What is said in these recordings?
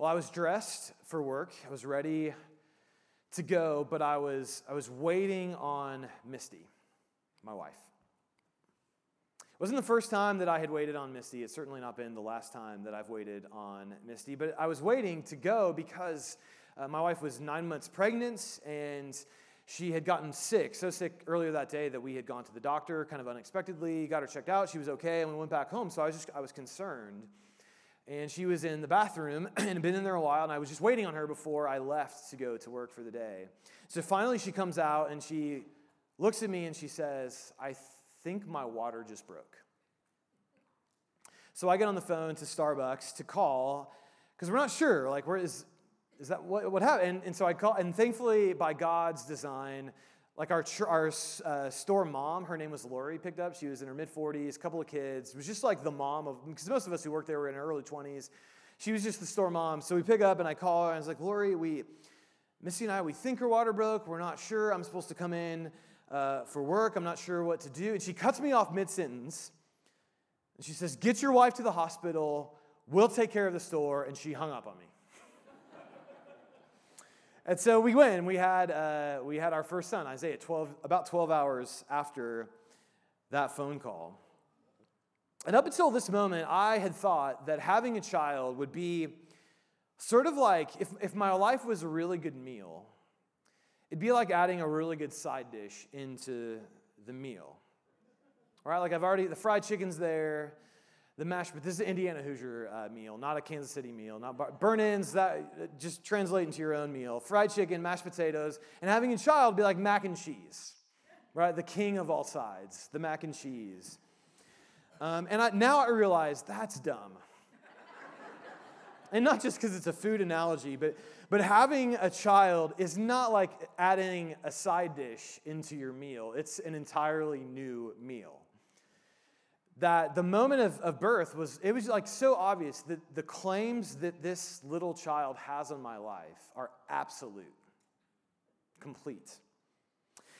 Well, I was dressed for work. I was ready to go, but I was, I was waiting on Misty, my wife. It wasn't the first time that I had waited on Misty. It's certainly not been the last time that I've waited on Misty, but I was waiting to go because uh, my wife was nine months pregnant and she had gotten sick, so sick earlier that day that we had gone to the doctor kind of unexpectedly, got her checked out. She was okay, and we went back home. So I was just, I was concerned and she was in the bathroom and had been in there a while, and I was just waiting on her before I left to go to work for the day. So finally, she comes out and she looks at me and she says, I think my water just broke. So I get on the phone to Starbucks to call because we're not sure, like, where is, is that what, what happened? And, and so I call, and thankfully, by God's design, like our, our uh, store mom, her name was Lori, picked up. She was in her mid 40s, a couple of kids. It was just like the mom of, because most of us who worked there were in our early 20s. She was just the store mom. So we pick up and I call her and I was like, Lori, we, Misty and I, we think her water broke. We're not sure. I'm supposed to come in uh, for work. I'm not sure what to do. And she cuts me off mid sentence. And she says, Get your wife to the hospital. We'll take care of the store. And she hung up on me. And so we went and we had, uh, we had our first son, Isaiah, 12, about 12 hours after that phone call. And up until this moment, I had thought that having a child would be sort of like if, if my life was a really good meal, it'd be like adding a really good side dish into the meal. All right, like I've already, the fried chicken's there, the mashed, but this is an Indiana Hoosier uh, meal, not a Kansas City meal. Not bar- burnt ends, that uh, just translate into your own meal. Fried chicken, mashed potatoes, and having a child be like mac and cheese, right? The king of all sides, the mac and cheese. Um, and I, now I realize that's dumb. and not just because it's a food analogy, but, but having a child is not like adding a side dish into your meal. It's an entirely new meal that the moment of, of birth was, it was like so obvious that the claims that this little child has on my life are absolute, complete.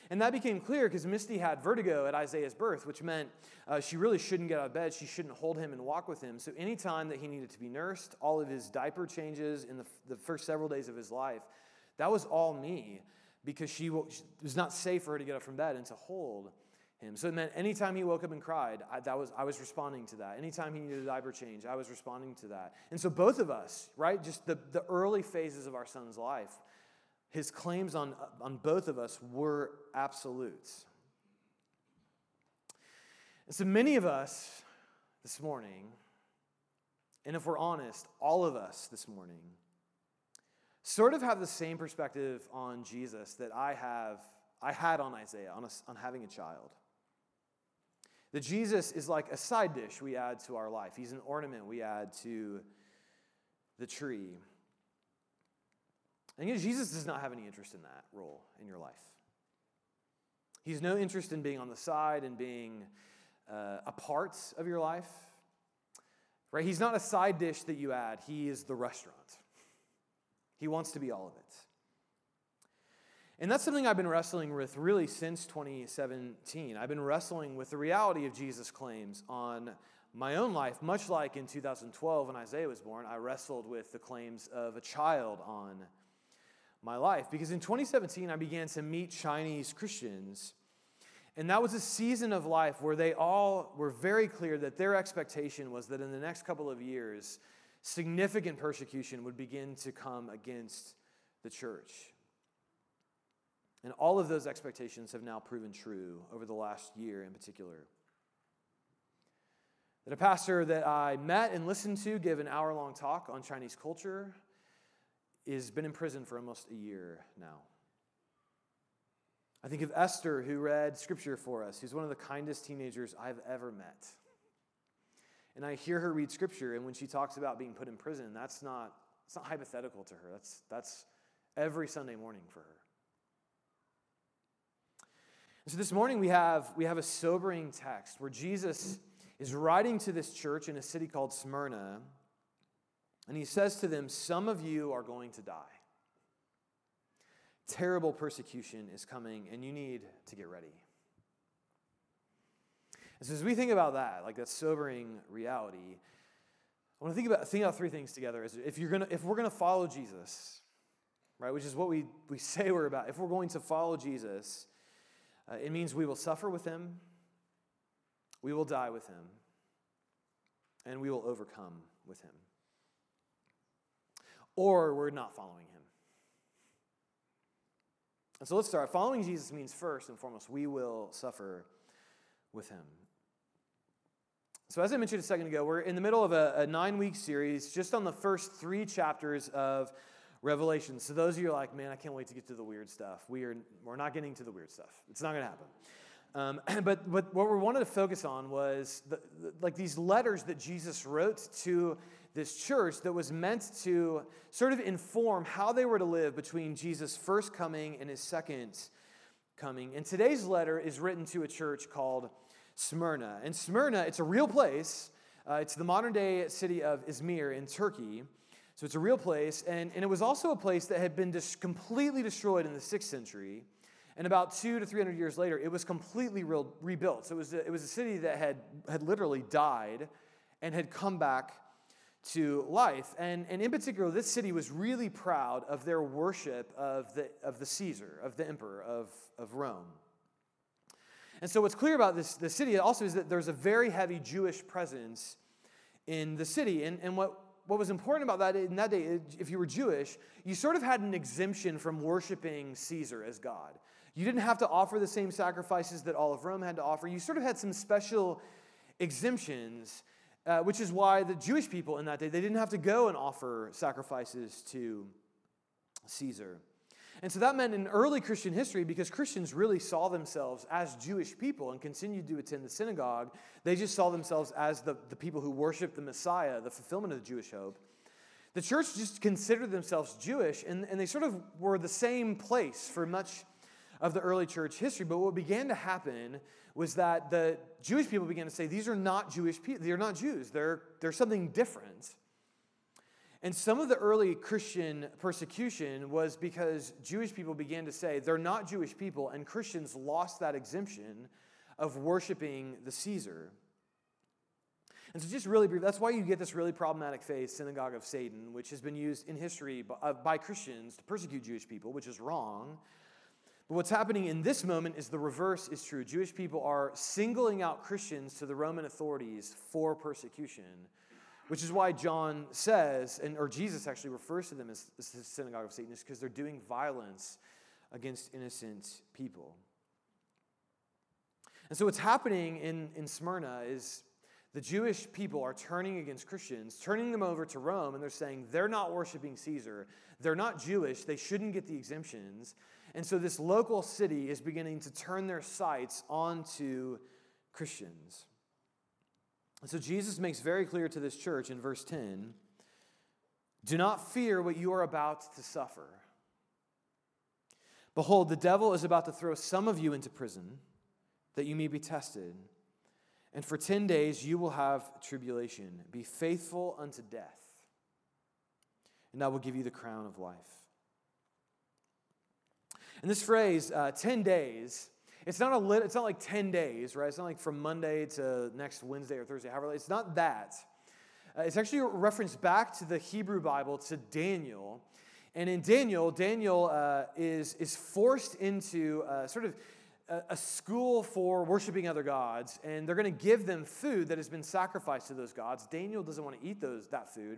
And that became clear because Misty had vertigo at Isaiah's birth, which meant uh, she really shouldn't get out of bed. She shouldn't hold him and walk with him. So, anytime that he needed to be nursed, all of his diaper changes in the, the first several days of his life, that was all me because she was not safe for her to get up from bed and to hold him. So it meant anytime he woke up and cried, I, that was, I was responding to that. Anytime he needed a diaper change, I was responding to that. And so both of us, right, just the, the early phases of our son's life, his claims on, on both of us were absolutes. And so many of us this morning, and if we're honest, all of us this morning, sort of have the same perspective on Jesus that I have I had on Isaiah, on, a, on having a child. That Jesus is like a side dish we add to our life, He's an ornament we add to the tree. And Jesus does not have any interest in that role in your life. He's no interest in being on the side and being uh, a part of your life. Right? He's not a side dish that you add, He is the restaurant. He wants to be all of it. And that's something I've been wrestling with really since 2017. I've been wrestling with the reality of Jesus' claims on my own life, much like in 2012 when Isaiah was born, I wrestled with the claims of a child on my life. Because in 2017, I began to meet Chinese Christians. And that was a season of life where they all were very clear that their expectation was that in the next couple of years, significant persecution would begin to come against the church. And all of those expectations have now proven true over the last year in particular. That a pastor that I met and listened to give an hour long talk on Chinese culture has been in prison for almost a year now. I think of Esther, who read scripture for us, who's one of the kindest teenagers I've ever met. And I hear her read scripture, and when she talks about being put in prison, that's not, it's not hypothetical to her. That's, that's every Sunday morning for her. So this morning we have, we have a sobering text where Jesus is writing to this church in a city called Smyrna, and he says to them, Some of you are going to die. Terrible persecution is coming, and you need to get ready. And so as we think about that, like that sobering reality, I want to think about, think about three things together. Is If, you're gonna, if we're to follow Jesus, right, which is what we, we say we're about, if we're going to follow Jesus, uh, it means we will suffer with him, we will die with him, and we will overcome with him. Or we're not following him. And so let's start. Following Jesus means first and foremost, we will suffer with him. So, as I mentioned a second ago, we're in the middle of a, a nine week series just on the first three chapters of Revelation. So, those of you are like, man, I can't wait to get to the weird stuff. We are, we're not getting to the weird stuff, it's not going to happen. Um, but, but what we wanted to focus on was the, the, like these letters that Jesus wrote to this church that was meant to sort of inform how they were to live between Jesus' first coming and his second coming. And today's letter is written to a church called Smyrna. And Smyrna, it's a real place. Uh, it's the modern day city of Izmir in Turkey. So it's a real place. And, and it was also a place that had been just completely destroyed in the sixth century. And about two to 300 years later, it was completely re- rebuilt. So it was, a, it was a city that had, had literally died and had come back to life. And, and in particular, this city was really proud of their worship of the, of the Caesar, of the emperor of, of Rome. And so, what's clear about this, this city also is that there's a very heavy Jewish presence in the city. And, and what, what was important about that in that day, if you were Jewish, you sort of had an exemption from worshiping Caesar as God. You didn't have to offer the same sacrifices that all of Rome had to offer. You sort of had some special exemptions uh, which is why the Jewish people in that day, they didn't have to go and offer sacrifices to Caesar. And so that meant in early Christian history, because Christians really saw themselves as Jewish people and continued to attend the synagogue, they just saw themselves as the, the people who worshiped the Messiah, the fulfillment of the Jewish hope. The church just considered themselves Jewish, and, and they sort of were the same place for much of the early church history. But what began to happen was that the Jewish people began to say, these are not Jewish people, they're not Jews, they're, they're something different. And some of the early Christian persecution was because Jewish people began to say they're not Jewish people, and Christians lost that exemption of worshiping the Caesar. And so, just really brief, that's why you get this really problematic phrase, synagogue of Satan, which has been used in history by, uh, by Christians to persecute Jewish people, which is wrong. But what's happening in this moment is the reverse is true. Jewish people are singling out Christians to the Roman authorities for persecution, which is why John says, and or Jesus actually refers to them as, the synagogue of Satan, is because they're doing violence against innocent people. And so what's happening in, in Smyrna is the Jewish people are turning against Christians, turning them over to Rome, and they're saying they're not worshiping Caesar. They're not Jewish. They shouldn't get the exemptions. And so this local city is beginning to turn their sights onto Christians. So Jesus makes very clear to this church in verse 10 do not fear what you are about to suffer. Behold, the devil is about to throw some of you into prison that you may be tested. And for 10 days you will have tribulation. Be faithful unto death, and I will give you the crown of life. And this phrase, uh, 10 days, it's not, a lit, it's not like 10 days, right? It's not like from Monday to next Wednesday or Thursday, however, it's not that. Uh, it's actually a reference back to the Hebrew Bible, to Daniel. And in Daniel, Daniel uh, is, is forced into uh, sort of a, a school for worshiping other gods, and they're going to give them food that has been sacrificed to those gods. Daniel doesn't want to eat those, that food.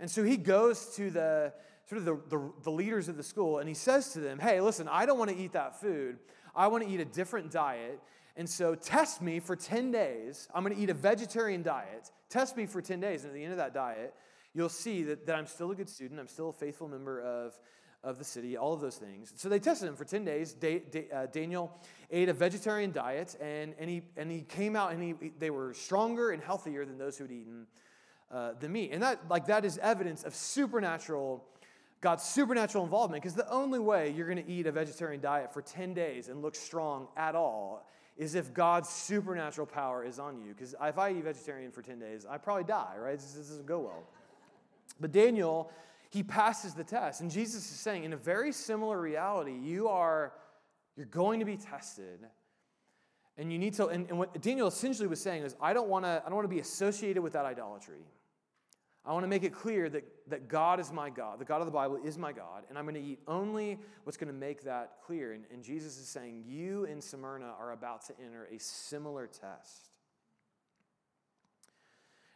And so he goes to the, sort of the, the, the leaders of the school, and he says to them, Hey, listen, I don't want to eat that food. I want to eat a different diet. And so test me for 10 days. I'm going to eat a vegetarian diet. Test me for 10 days. And at the end of that diet, you'll see that, that I'm still a good student. I'm still a faithful member of, of the city, all of those things. So they tested him for 10 days. Da- da- uh, Daniel ate a vegetarian diet, and, and, he, and he came out and he, they were stronger and healthier than those who had eaten uh, the meat. And that, like, that is evidence of supernatural God's supernatural involvement, because the only way you're going to eat a vegetarian diet for 10 days and look strong at all is if God's supernatural power is on you. Because if I eat vegetarian for 10 days, I probably die, right? This, this doesn't go well. But Daniel, he passes the test. And Jesus is saying, in a very similar reality, you are, you're going to be tested. And you need to, and, and what Daniel essentially was saying is, I don't want to, I don't want to be associated with that idolatry. I want to make it clear that, that God is my God. The God of the Bible is my God, and I'm going to eat only what's going to make that clear. And, and Jesus is saying, You in Smyrna are about to enter a similar test.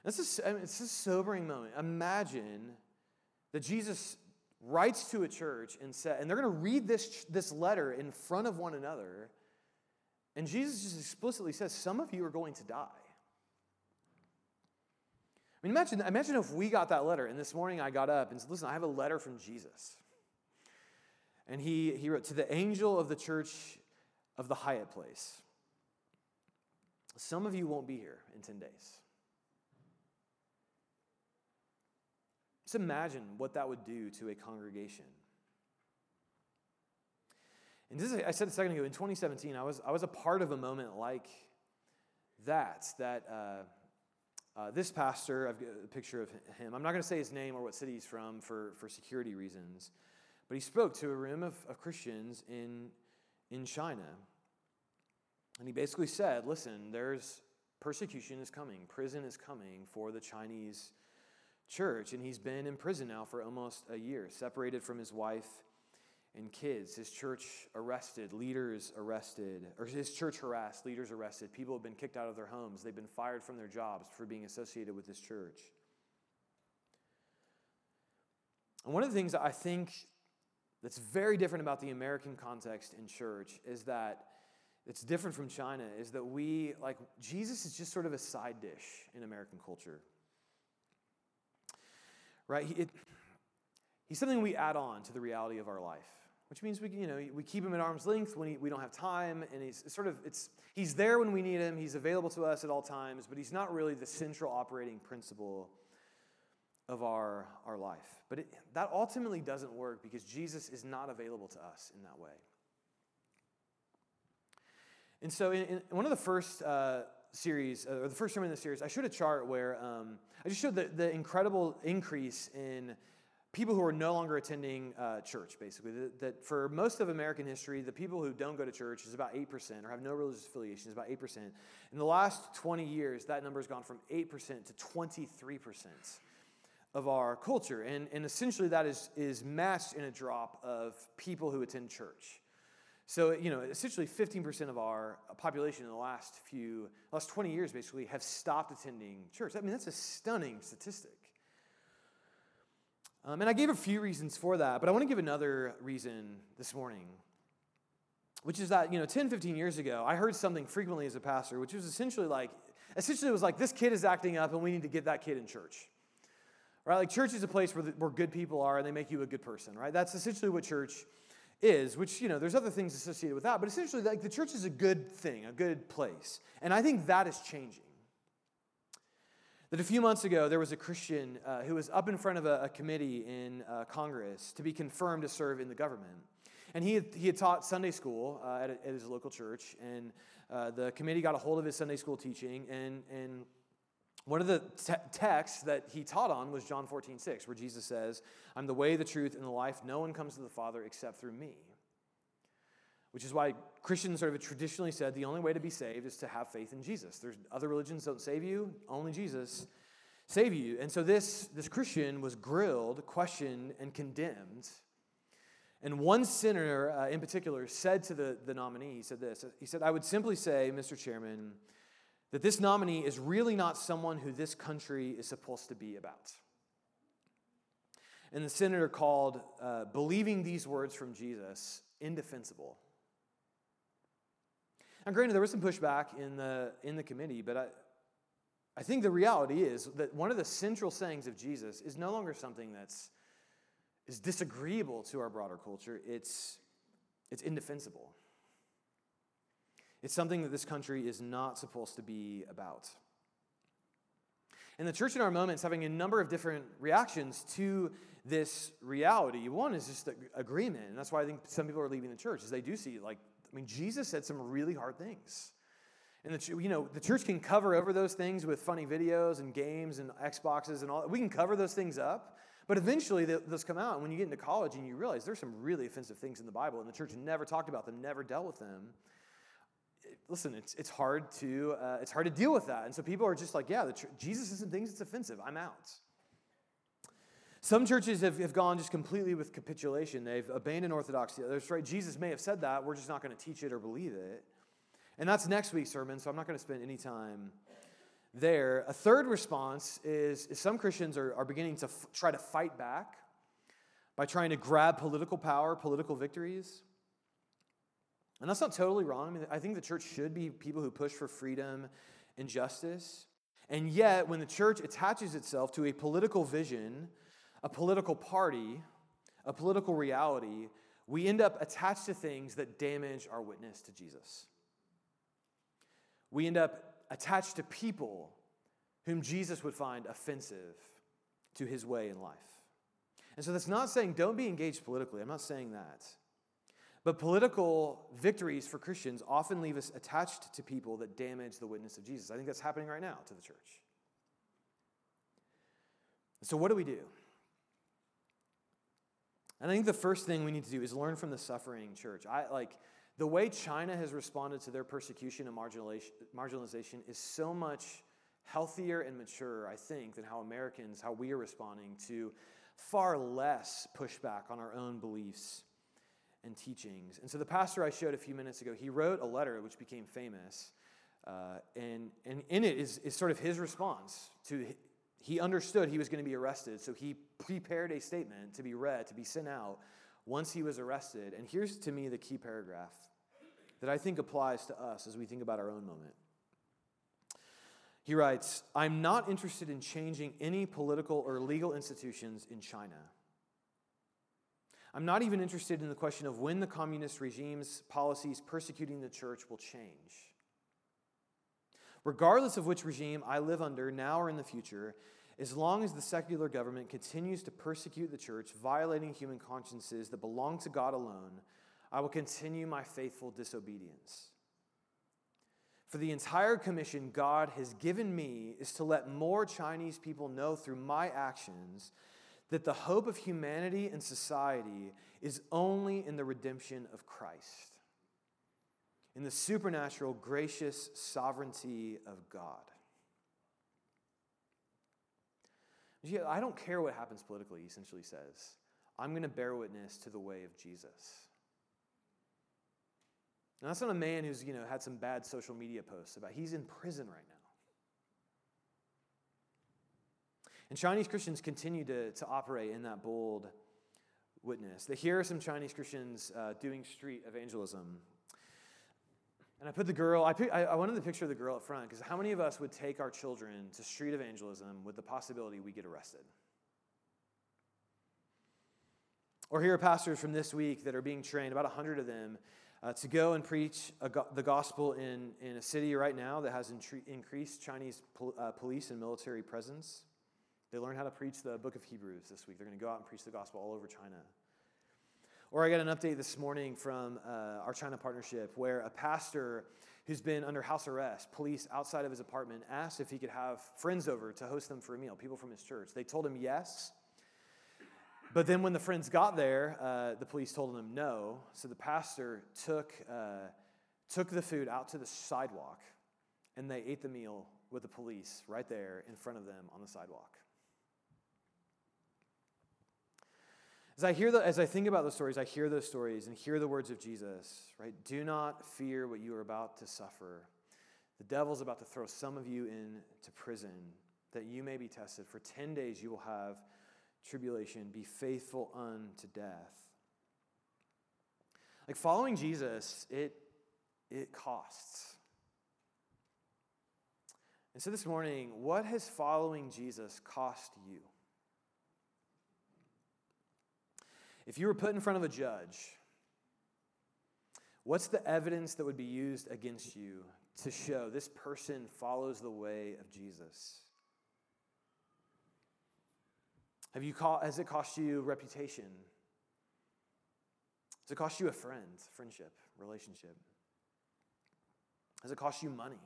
This I mean, it's a sobering moment. Imagine that Jesus writes to a church and said, and they're going to read this, this letter in front of one another. And Jesus just explicitly says, Some of you are going to die. I mean, imagine, imagine if we got that letter, and this morning I got up and said, Listen, I have a letter from Jesus. And he, he wrote, To the angel of the church of the Hyatt place, some of you won't be here in 10 days. Just imagine what that would do to a congregation. And this is, I said a second ago, in 2017, I was, I was a part of a moment like that, that. Uh, uh, this pastor, I've got a picture of him. I'm not going to say his name or what city he's from for, for security reasons, but he spoke to a room of, of Christians in, in China. And he basically said, listen, there's persecution is coming, prison is coming for the Chinese church. And he's been in prison now for almost a year, separated from his wife and kids. His church arrested, leaders arrested, or his church harassed, leaders arrested. People have been kicked out of their homes. They've been fired from their jobs for being associated with this church. And one of the things that I think that's very different about the American context in church is that it's different from China is that we, like, Jesus is just sort of a side dish in American culture. Right? He, it, he's something we add on to the reality of our life which means we, you know, we keep him at arm's length when he, we don't have time, and he's sort of, it's, he's there when we need him, he's available to us at all times, but he's not really the central operating principle of our, our life. But it, that ultimately doesn't work because Jesus is not available to us in that way. And so, in, in one of the first uh, series, uh, or the first sermon in the series, I showed a chart where um, I just showed the, the incredible increase in people who are no longer attending uh, church, basically. That, that, for most of American history, the people who don't go to church is about 8%, or have no religious affiliation is about 8%. In the last 20 years, that number has gone from 8% to 23% of our culture. And, and essentially, that is, is matched in a drop of people who attend church. So, you know, essentially 15% of our population in the last few, last 20 years basically, have stopped attending church. I mean, that's a stunning statistic. Um, and I gave a few reasons for that, but I want to give another reason this morning, which is that, you know, 10, 15 years ago, I heard something frequently as a pastor, which was essentially like, essentially it was like, this kid is acting up and we need to get that kid in church. Right? Like, church is a place where, the, where good people are and they make you a good person, right? That's essentially what church is, which, you know, there's other things associated with that, but essentially, like, the church is a good thing, a good place. And I think that is changing that a few months ago there was a Christian uh, who was up in front of a, a committee in uh, Congress to be confirmed to serve in the government. And he had, he had taught Sunday school uh, at, a, at, his local church, and uh, the committee got a hold of his Sunday school teaching, and, and one of the te- texts that he taught on was John 14, 6, where Jesus says, I'm the way, the truth, and the life. No one comes to the Father except through me. Which is why Christians sort of traditionally said the only way to be saved is to have faith in Jesus. There's other religions don't save you, only Jesus save you. And so this, this Christian was grilled, questioned, and condemned. And one senator uh, in particular said to the, the nominee, he said this He said, I would simply say, Mr. Chairman, that this nominee is really not someone who this country is supposed to be about. And the senator called uh, believing these words from Jesus indefensible. Now, granted, there was some pushback in the, in the committee, but I, I think the reality is that one of the central sayings of Jesus is no longer something that's is disagreeable to our broader culture. It's, it's indefensible. It's something that this country is not supposed to be about. And the church in our moment is having a number of different reactions to this reality. One is just agreement, and that's why I think some people are leaving the church, is they do see like I mean, Jesus said some really hard things. And the, you know, the church can cover over those things with funny videos and games and Xboxes and all. We can cover those things up, but eventually those come out. And when you get into college and you realize there's some really offensive things in the Bible, and the church never talked about them, never dealt with them. Listen, it's, it's hard to uh, it's hard to deal with that, and so people are just like, yeah, the Jesus isn't things that's offensive. I'm out. Some churches have, have gone just completely with capitulation. They've abandoned orthodoxy. That's right. Jesus may have said that. We're just not going to teach it or believe it. And that's next week's sermon, so I'm not going to spend any time there. A third response is, is some Christians are, are beginning to f- try to fight back by trying to grab political power, political victories. And that's not totally wrong. I mean, I think the church should be people who push for freedom and justice. And yet, when the church attaches itself to a political vision, a political party, a political reality, we end up attached to things that damage our witness to Jesus. We end up attached to people whom Jesus would find offensive to his way in life. And so that's not saying don't be engaged politically. I'm not saying that. But political victories for Christians often leave us attached to people that damage the witness of Jesus. I think that's happening right now to the church. So, what do we do? And I think the first thing we need to do is learn from the suffering church. I like the way China has responded to their persecution and marginalization is so much healthier and mature, I think, than how Americans, how we are responding to far less pushback on our own beliefs and teachings. And so the pastor I showed a few minutes ago, he wrote a letter which became famous. Uh, and, and in it is, is sort of his response to he understood he was going to be arrested so he prepared a statement to be read to be sent out once he was arrested. And here's to me the key paragraph that i think applies to us as we think about our own moment. He writes i'm not interested in changing any political or legal institutions in china. I'm not even interested in the question of when the communist regime's policies persecuting the church will change. Regardless of which regime I live under, now or in the future, as long as the secular government continues to persecute the church, violating human consciences that belong to God alone, I will continue my faithful disobedience. For the entire commission God has given me is to let more Chinese people know through my actions that the hope of humanity and society is only in the redemption of Christ, in the supernatural, gracious sovereignty of God. I don't care what happens politically, he essentially says. I'm going to bear witness to the way of Jesus. Now, that's not a man who's, you know, had some bad social media posts about. He's in prison right now. And Chinese Christians continue to, to operate in that bold witness. That Here are some Chinese Christians uh, doing street evangelism. And I put the girl, I, I, I wanted the picture of the girl up front because how many of us would take our children to street evangelism with the possibility we get arrested? Or here are pastors from this week that are being trained, about 100 of them, uh, to go and preach go- the gospel in, in a city right now that has increased Chinese pol- uh, police and military presence. They learn how to preach the book of Hebrews this week. They're going to go out and preach the gospel all over China. Or I got an update this morning from uh, our China partnership where a pastor who's been under house arrest, police outside of his apartment, asked if he could have friends over to host them for a meal, people from his church. They told him yes. But then when the friends got there, uh, the police told him no. So the pastor took, uh, took the food out to the sidewalk and they ate the meal with the police right there in front of them on the sidewalk. As I hear the, as I think about those stories, I hear those stories and hear the words of Jesus, right? Do not fear what you are about to suffer. The devil's about to throw some of you into prison that you may be tested. For 10 days you will have tribulation. Be faithful unto death. Like following Jesus, it, it costs. And so this morning, what has following Jesus cost you? If you were put in front of a judge, what's the evidence that would be used against you to show this person follows the way of Jesus? Have you caught, has it cost you reputation? Has it cost you a friend, friendship, relationship? Has it cost you money?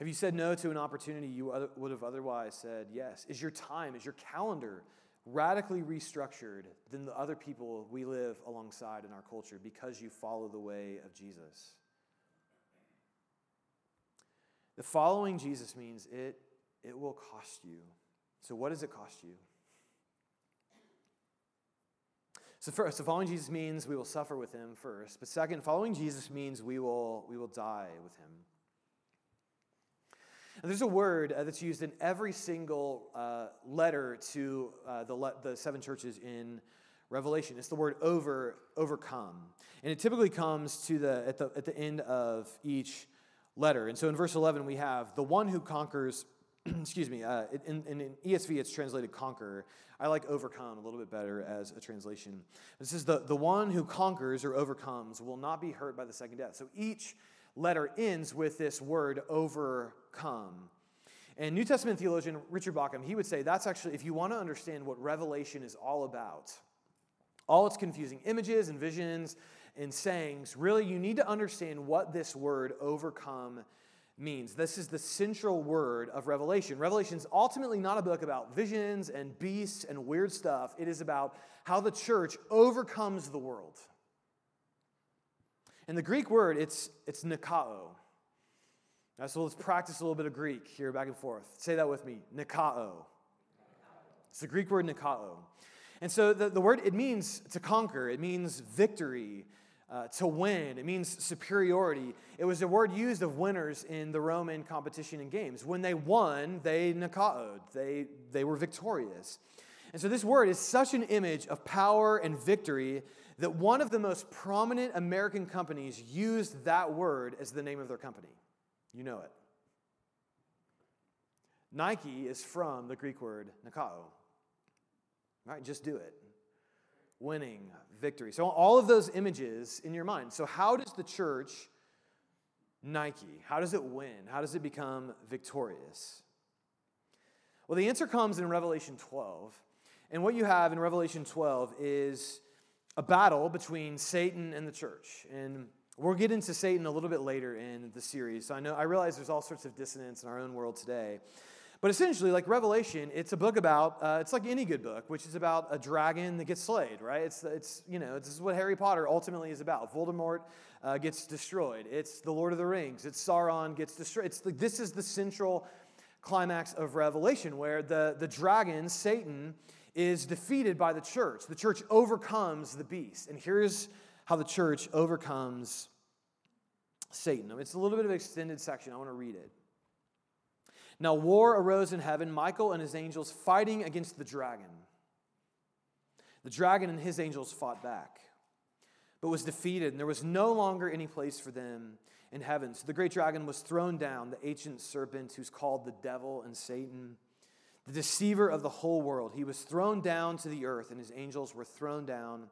Have you said no to an opportunity you would have otherwise said yes? Is your time, is your calendar radically restructured than the other people we live alongside in our culture because you follow the way of Jesus? The following Jesus means it, it will cost you. So, what does it cost you? So, first, so following Jesus means we will suffer with him first. But second, following Jesus means we will, we will die with him. There's a word uh, that's used in every single uh, letter to uh, the, le- the seven churches in Revelation. It's the word over, overcome. And it typically comes to the, at, the, at the end of each letter. And so in verse 11, we have the one who conquers, excuse me, uh, in, in, ESV it's translated conquer. I like overcome a little bit better as a translation. This is the, the one who conquers or overcomes will not be hurt by the second death. So each letter ends with this word overcome. And New Testament theologian Richard Bauckham, he would say that's actually, if you want to understand what Revelation is all about, all its confusing images and visions and sayings, really, you need to understand what this word overcome means. This is the central word of Revelation. Revelation is ultimately not a book about visions and beasts and weird stuff, it is about how the church overcomes the world. And the Greek word, it's, it's nikao. So let's practice a little bit of Greek here, back and forth. Say that with me nikao. It's the Greek word nikao. And so the, the word, it means to conquer, it means victory, uh, to win, it means superiority. It was a word used of winners in the Roman competition and games. When they won, they nikaoed, they, they were victorious. And so this word is such an image of power and victory that one of the most prominent American companies used that word as the name of their company. You know it. Nike is from the Greek word nikao. Right? Just do it. Winning, victory. So, all of those images in your mind. So, how does the church Nike? How does it win? How does it become victorious? Well, the answer comes in Revelation 12. And what you have in Revelation 12 is a battle between Satan and the church. And we'll get into Satan a little bit later in the series. So I know I realize there's all sorts of dissonance in our own world today. But essentially, like Revelation, it's a book about, uh, it's like any good book, which is about a dragon that gets slayed, right? It's, it's you know, this is what Harry Potter ultimately is about. Voldemort uh, gets destroyed. It's the Lord of the Rings. It's Sauron gets destroyed. It's the, this is the central climax of Revelation, where the, the dragon, Satan, is defeated by the church. The church overcomes the beast. And here's how the church overcomes Satan. It's a little bit of an extended section. I want to read it. Now, war arose in heaven, Michael and his angels fighting against the dragon. The dragon and his angels fought back, but was defeated, and there was no longer any place for them in heaven. So the great dragon was thrown down, the ancient serpent who's called the devil and Satan the deceiver of the whole world. He was thrown down to the earth, and his angels were thrown down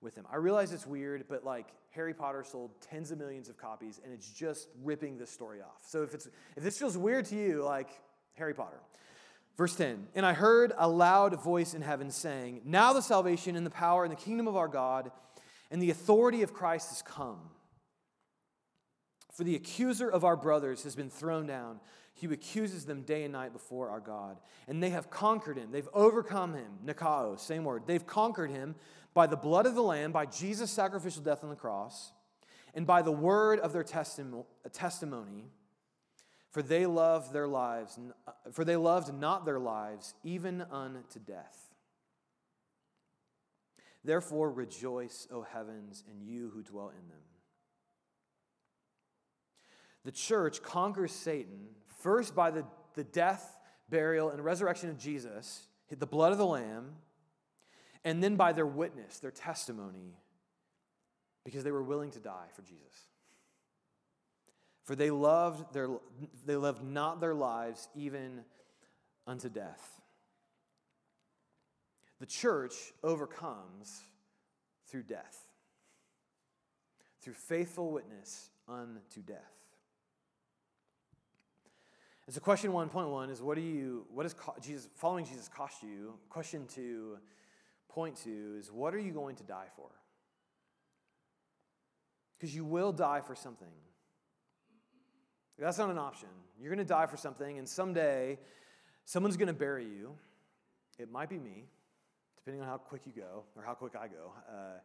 with him. I realize it's weird, but like Harry Potter sold tens of millions of copies, and it's just ripping this story off. So if it's if this feels weird to you, like Harry Potter. Verse 10 And I heard a loud voice in heaven saying, Now the salvation and the power and the kingdom of our God and the authority of Christ has come. For the accuser of our brothers has been thrown down he accuses them day and night before our God. And they have conquered him. They've overcome him. Nikao, same word. They've conquered him by the blood of the Lamb, by Jesus' sacrificial death on the cross, and by the word of their uh, testimony. For they loved their lives, uh, for they loved not their lives even unto death. Therefore rejoice, O heavens, and you who dwell in them. The church conquers Satan First, by the, the death, burial, and resurrection of Jesus, the blood of the Lamb, and then by their witness, their testimony, because they were willing to die for Jesus. For they loved, their, they loved not their lives even unto death. The church overcomes through death, through faithful witness unto death. And so, question 1.1 is what do you, what does Jesus, following Jesus cost you? Question two, point two is what are you going to die for? Because you will die for something. That's not an option. You're going to die for something, and someday someone's going to bury you. It might be me, depending on how quick you go or how quick I go. Uh,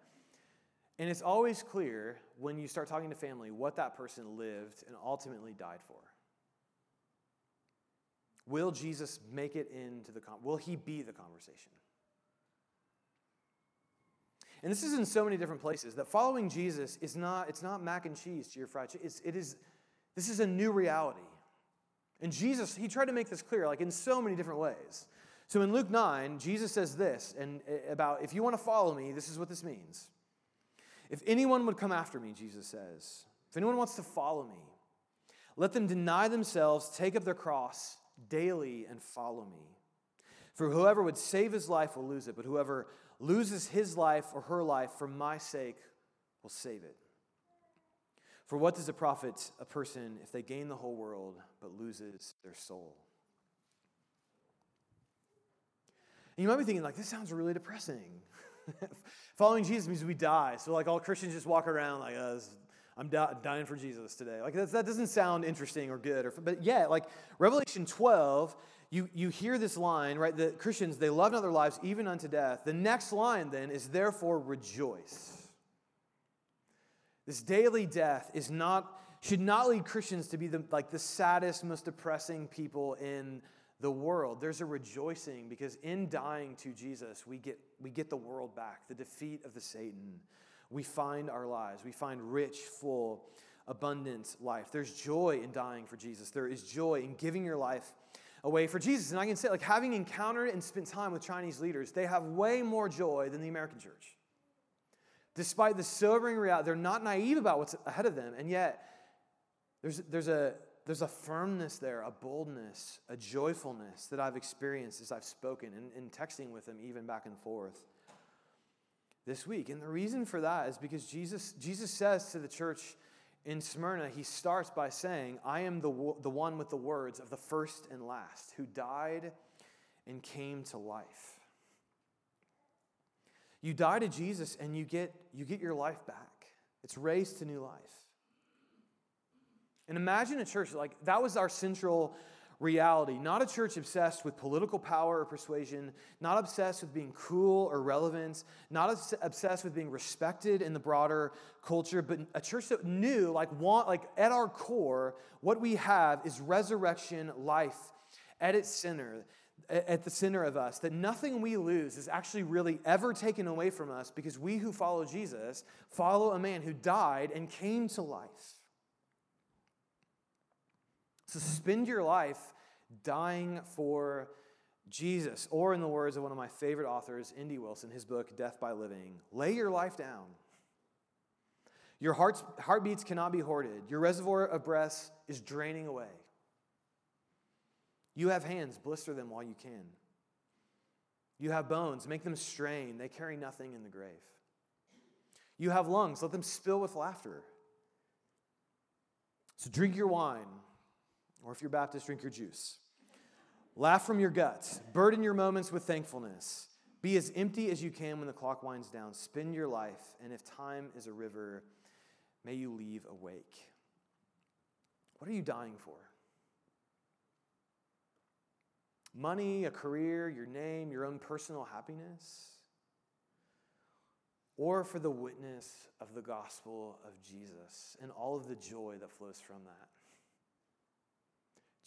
and it's always clear when you start talking to family what that person lived and ultimately died for. Will Jesus make it into the con- will he be the conversation? And this is in so many different places that following Jesus is not it's not mac and cheese to your fried chicken. It's, it is this is a new reality. And Jesus, he tried to make this clear like in so many different ways. So in Luke 9, Jesus says this and uh, about if you want to follow me, this is what this means. If anyone would come after me, Jesus says, if anyone wants to follow me, let them deny themselves, take up their cross daily, and follow me. For whoever would save his life will lose it, but whoever loses his life or her life for my sake will save it. For what does it profit a person if they gain the whole world but loses their soul? And you might be thinking, like, this sounds really depressing. Following Jesus means we die. So, like, all Christians just walk around like, oh, I'm dying for Jesus today. Like, that doesn't sound interesting or good. Or, but yeah, like, Revelation 12, you, you hear this line, right? The Christians, they love not their lives even unto death. The next line then is, therefore, rejoice. This daily death is not, should not lead Christians to be the, like the saddest, most depressing people in the world. There's a rejoicing because in dying to Jesus, we get, we get the world back, the defeat of the Satan. We find our lives. We find rich, full, abundant life. There's joy in dying for Jesus. There is joy in giving your life away for Jesus. And I can say, like, having encountered and spent time with Chinese leaders, they have way more joy than the American church. Despite the sobering reality, they're not naive about what's ahead of them, and yet there's, there's a there's a firmness there, a boldness, a joyfulness that I've experienced as I've spoken and, and texting with them even back and forth this week. And the reason for that is because Jesus, Jesus says to the church in Smyrna, he starts by saying, I am the, the one with the words of the first and last who died and came to life. You die to Jesus and you get, you get your life back. It's raised to new life. And imagine a church like that was our central reality. Not a church obsessed with political power or persuasion, not obsessed with being cool or relevant, not obsessed with being respected in the broader culture, but a church that knew, like, want, like at our core, what we have is resurrection life at its center. At the center of us, that nothing we lose is actually really ever taken away from us because we who follow Jesus follow a man who died and came to life. So spend your life dying for Jesus. Or, in the words of one of my favorite authors, N.D. Wilson, his book, Death by Living, lay your life down. Your heart's, heartbeats cannot be hoarded. Your reservoir of breaths is draining away. You have hands, blister them while you can. You have bones, make them strain. They carry nothing in the grave. You have lungs, let them spill with laughter. So drink your wine, or if you're Baptist, drink your juice. Laugh from your guts. Burden your moments with thankfulness. Be as empty as you can when the clock winds down. Spend your life, and if time is a river, may you leave awake. What are you dying for? Money, a career, your name, your own personal happiness? Or for the witness of the gospel of Jesus and all of the joy that flows from that?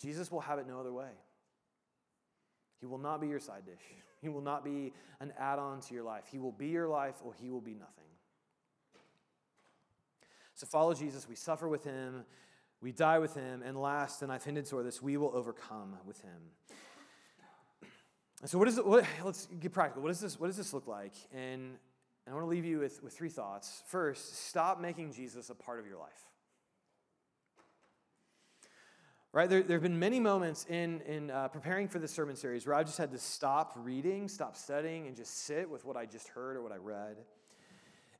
Jesus will have it no other way. He will not be your side dish. He will not be an add on to your life. He will be your life or he will be nothing. So follow Jesus. We suffer with him. We die with him. And last, and I've hinted toward this, we will overcome with him. And so, what is it? What, let's get practical. What does this, what does this look like? And I want to leave you with, with three thoughts. First, stop making Jesus a part of your life right? There, there have been many moments in, in uh, preparing for this sermon series where i've just had to stop reading, stop studying, and just sit with what I just heard or what I read.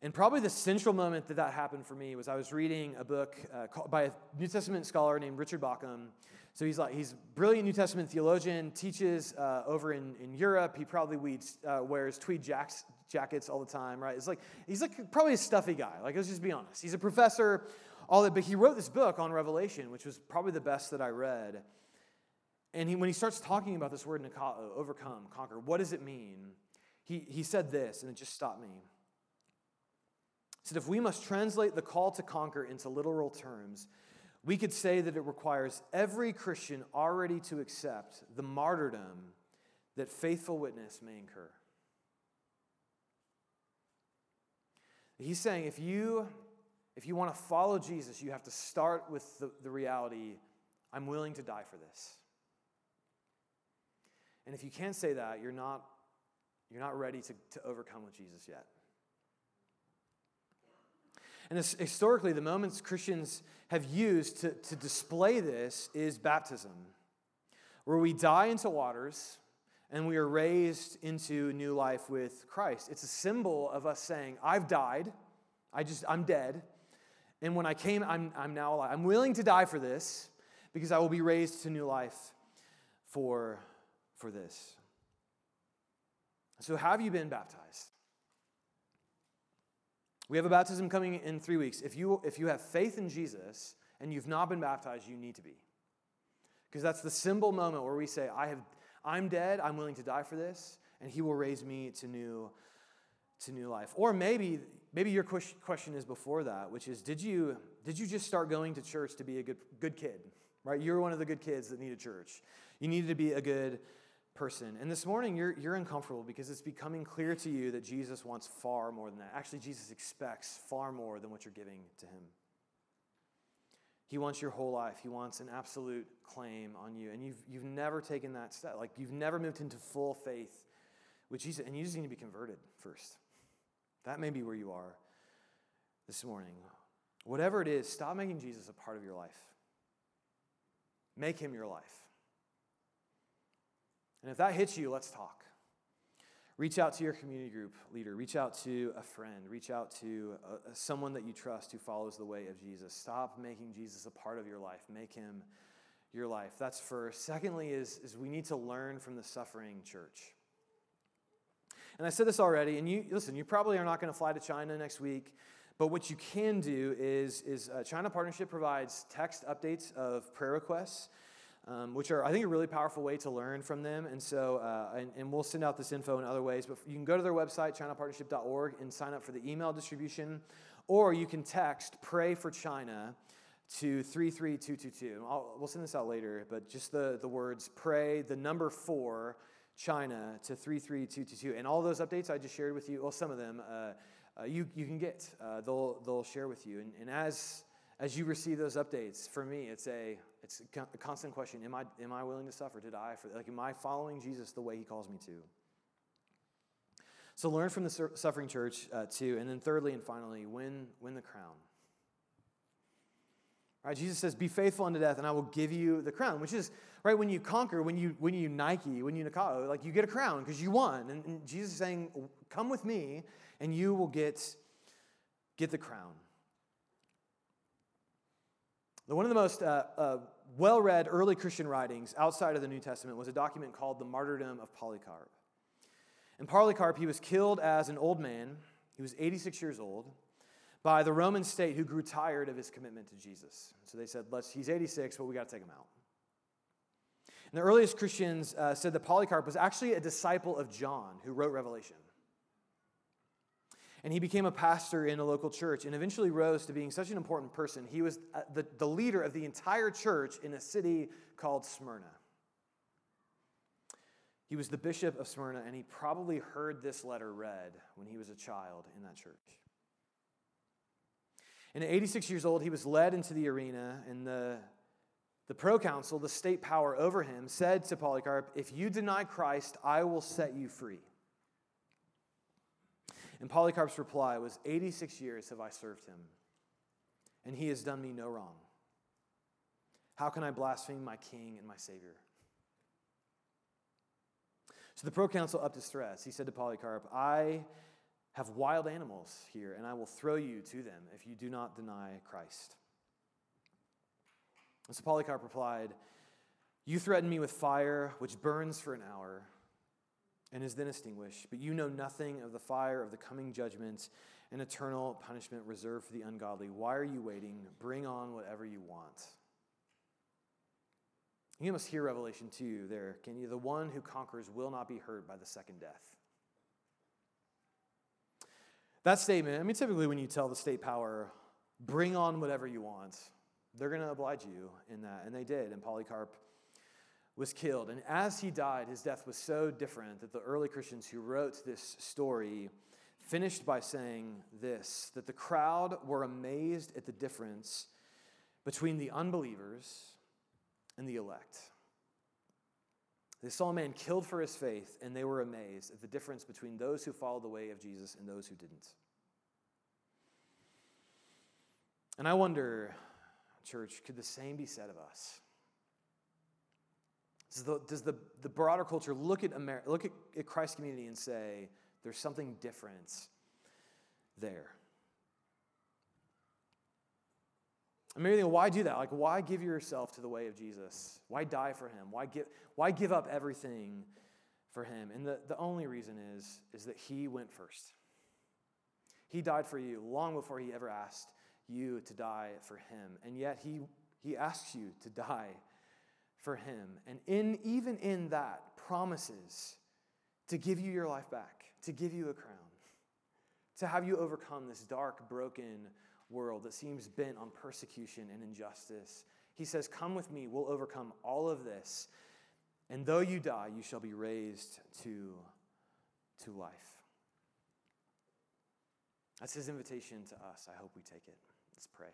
And probably the central moment that that happened for me was I was reading a book uh, by a New Testament scholar named Richard Bauckham. So he's like he's a brilliant New Testament theologian, teaches uh, over in, in Europe. He probably weeds, uh, wears tweed jacks, jackets all the time, right? It's like he's like probably a stuffy guy. Like let's just be honest. He's a professor all that. But he wrote this book on Revelation, which was probably the best that I read. And he, when he starts talking about this word nikao, uh, overcome, conquer, what does it mean? He, he said this, and it just stopped me. He said, if we must translate the call to conquer into literal terms, we could say that it requires every Christian already to accept the martyrdom that faithful witness may incur. He's saying if you if you want to follow Jesus, you have to start with the, the reality I'm willing to die for this. And if you can't say that, you're not, you're not ready to, to overcome with Jesus yet. And this, historically, the moments Christians have used to, to display this is baptism, where we die into waters and we are raised into new life with Christ. It's a symbol of us saying, I've died, I just, I'm dead. And when I came, I'm, I'm now alive. I'm willing to die for this because I will be raised to new life for, for this. So, have you been baptized? We have a baptism coming in three weeks. If you, if you have faith in Jesus and you've not been baptized, you need to be. Because that's the symbol moment where we say, I have, I'm dead, I'm willing to die for this, and he will raise me to new, to new life. Or maybe, maybe your question is before that, which is, did you, did you just start going to church to be a good, good kid? Right? You're one of the good kids that need a church. You needed to be a good person. And this morning, you're, you're uncomfortable because it's becoming clear to you that Jesus wants far more than that. Actually, Jesus expects far more than what you're giving to him. He wants your whole life. He wants an absolute claim on you. And you've, you've never taken that step. Like, you've never moved into full faith with Jesus. And you just need to be converted first. That may be where you are this morning. Whatever it is, stop making Jesus a part of your life. Make him your life. And if that hits you, let's talk. Reach out to your community group leader. Reach out to a friend. Reach out to a, someone that you trust who follows the way of Jesus. Stop making Jesus a part of your life. Make him your life. That's first. Secondly, is, is we need to learn from the suffering church. And I said this already, and you listen, you probably are not going to fly to China next week. But what you can do is, is uh, China Partnership provides text updates of prayer requests um, which are, I think, a really powerful way to learn from them. And so, uh, and, and, we'll send out this info in other ways, but you can go to their website, chinapartnership.org, and sign up for the email distribution, or you can text Pray for China to 33222. I'll, we'll send this out later, but just the, the words pray, the number four, China to 33222. And all those updates I just shared with you, well, some of them, uh, uh, you, you can get. Uh, they'll, they'll share with you. And, and as, as you receive those updates, for me, it's a, it's a constant question Am I, am I willing to suffer, to die for Like, am I following Jesus the way he calls me to? So learn from the suffering church uh, too. And then thirdly and finally, win, win the crown. Right, Jesus says, "Be faithful unto death, and I will give you the crown." Which is right when you conquer, when you when you Nike, when you Nikao, like you get a crown because you won. And, and Jesus is saying, "Come with me, and you will get get the crown." One of the most uh, uh, well read early Christian writings outside of the New Testament was a document called the Martyrdom of Polycarp. And Polycarp, he was killed as an old man, he was 86 years old, by the Roman state who grew tired of his commitment to Jesus. So they said, Let's, he's 86, but we got to take him out. And the earliest Christians uh, said that Polycarp was actually a disciple of John, who wrote Revelation. And he became a pastor in a local church and eventually rose to being such an important person. He was uh, the, the leader of the entire church in a city called Smyrna. He was the bishop of Smyrna, and he probably heard this letter read when he was a child in that church. And at 86 years old, he was led into the arena, and the, the proconsul, the state power over him, said to Polycarp, If you deny Christ, I will set you free. And Polycarp's reply was 86 years have I served him, and he has done me no wrong. How can I blaspheme my king and my savior? So the proconsul upped his threats. He said to Polycarp, I have wild animals here, and I will throw you to them if you do not deny Christ. And so Polycarp replied, You threaten me with fire, which burns for an hour and is then extinguished. But you know nothing of the fire of the coming judgment and eternal punishment reserved for the ungodly. Why are you waiting? Bring on whatever you want. You must hear Revelation 2 there, can you? The one who conquers will not be hurt by the second death. That statement, I mean, typically when you tell the state power, bring on whatever you want, they're going to oblige you in that. And they did. And Polycarp was killed. And as he died, his death was so different that the early Christians who wrote this story finished by saying this that the crowd were amazed at the difference between the unbelievers and the elect. They saw a man killed for his faith, and they were amazed at the difference between those who followed the way of Jesus and those who didn't. And I wonder, church, could the same be said of us? Does the, does the, the broader culture look at, look at Christ's community and say, there's something different there? I'm maybe thinking, why do that? Like, why give yourself to the way of Jesus? Why die for him? Why give, why give up everything for him? And the, the only reason is, is that he went first. He died for you long before he ever asked you to die for him. And yet he, he asks you to die for him. And in, even in that, promises to give you your life back, to give you a crown, to have you overcome this dark, broken world that seems bent on persecution and injustice. He says, Come with me, we'll overcome all of this. And though you die, you shall be raised to, to life. That's his invitation to us. I hope we take it. Let's pray.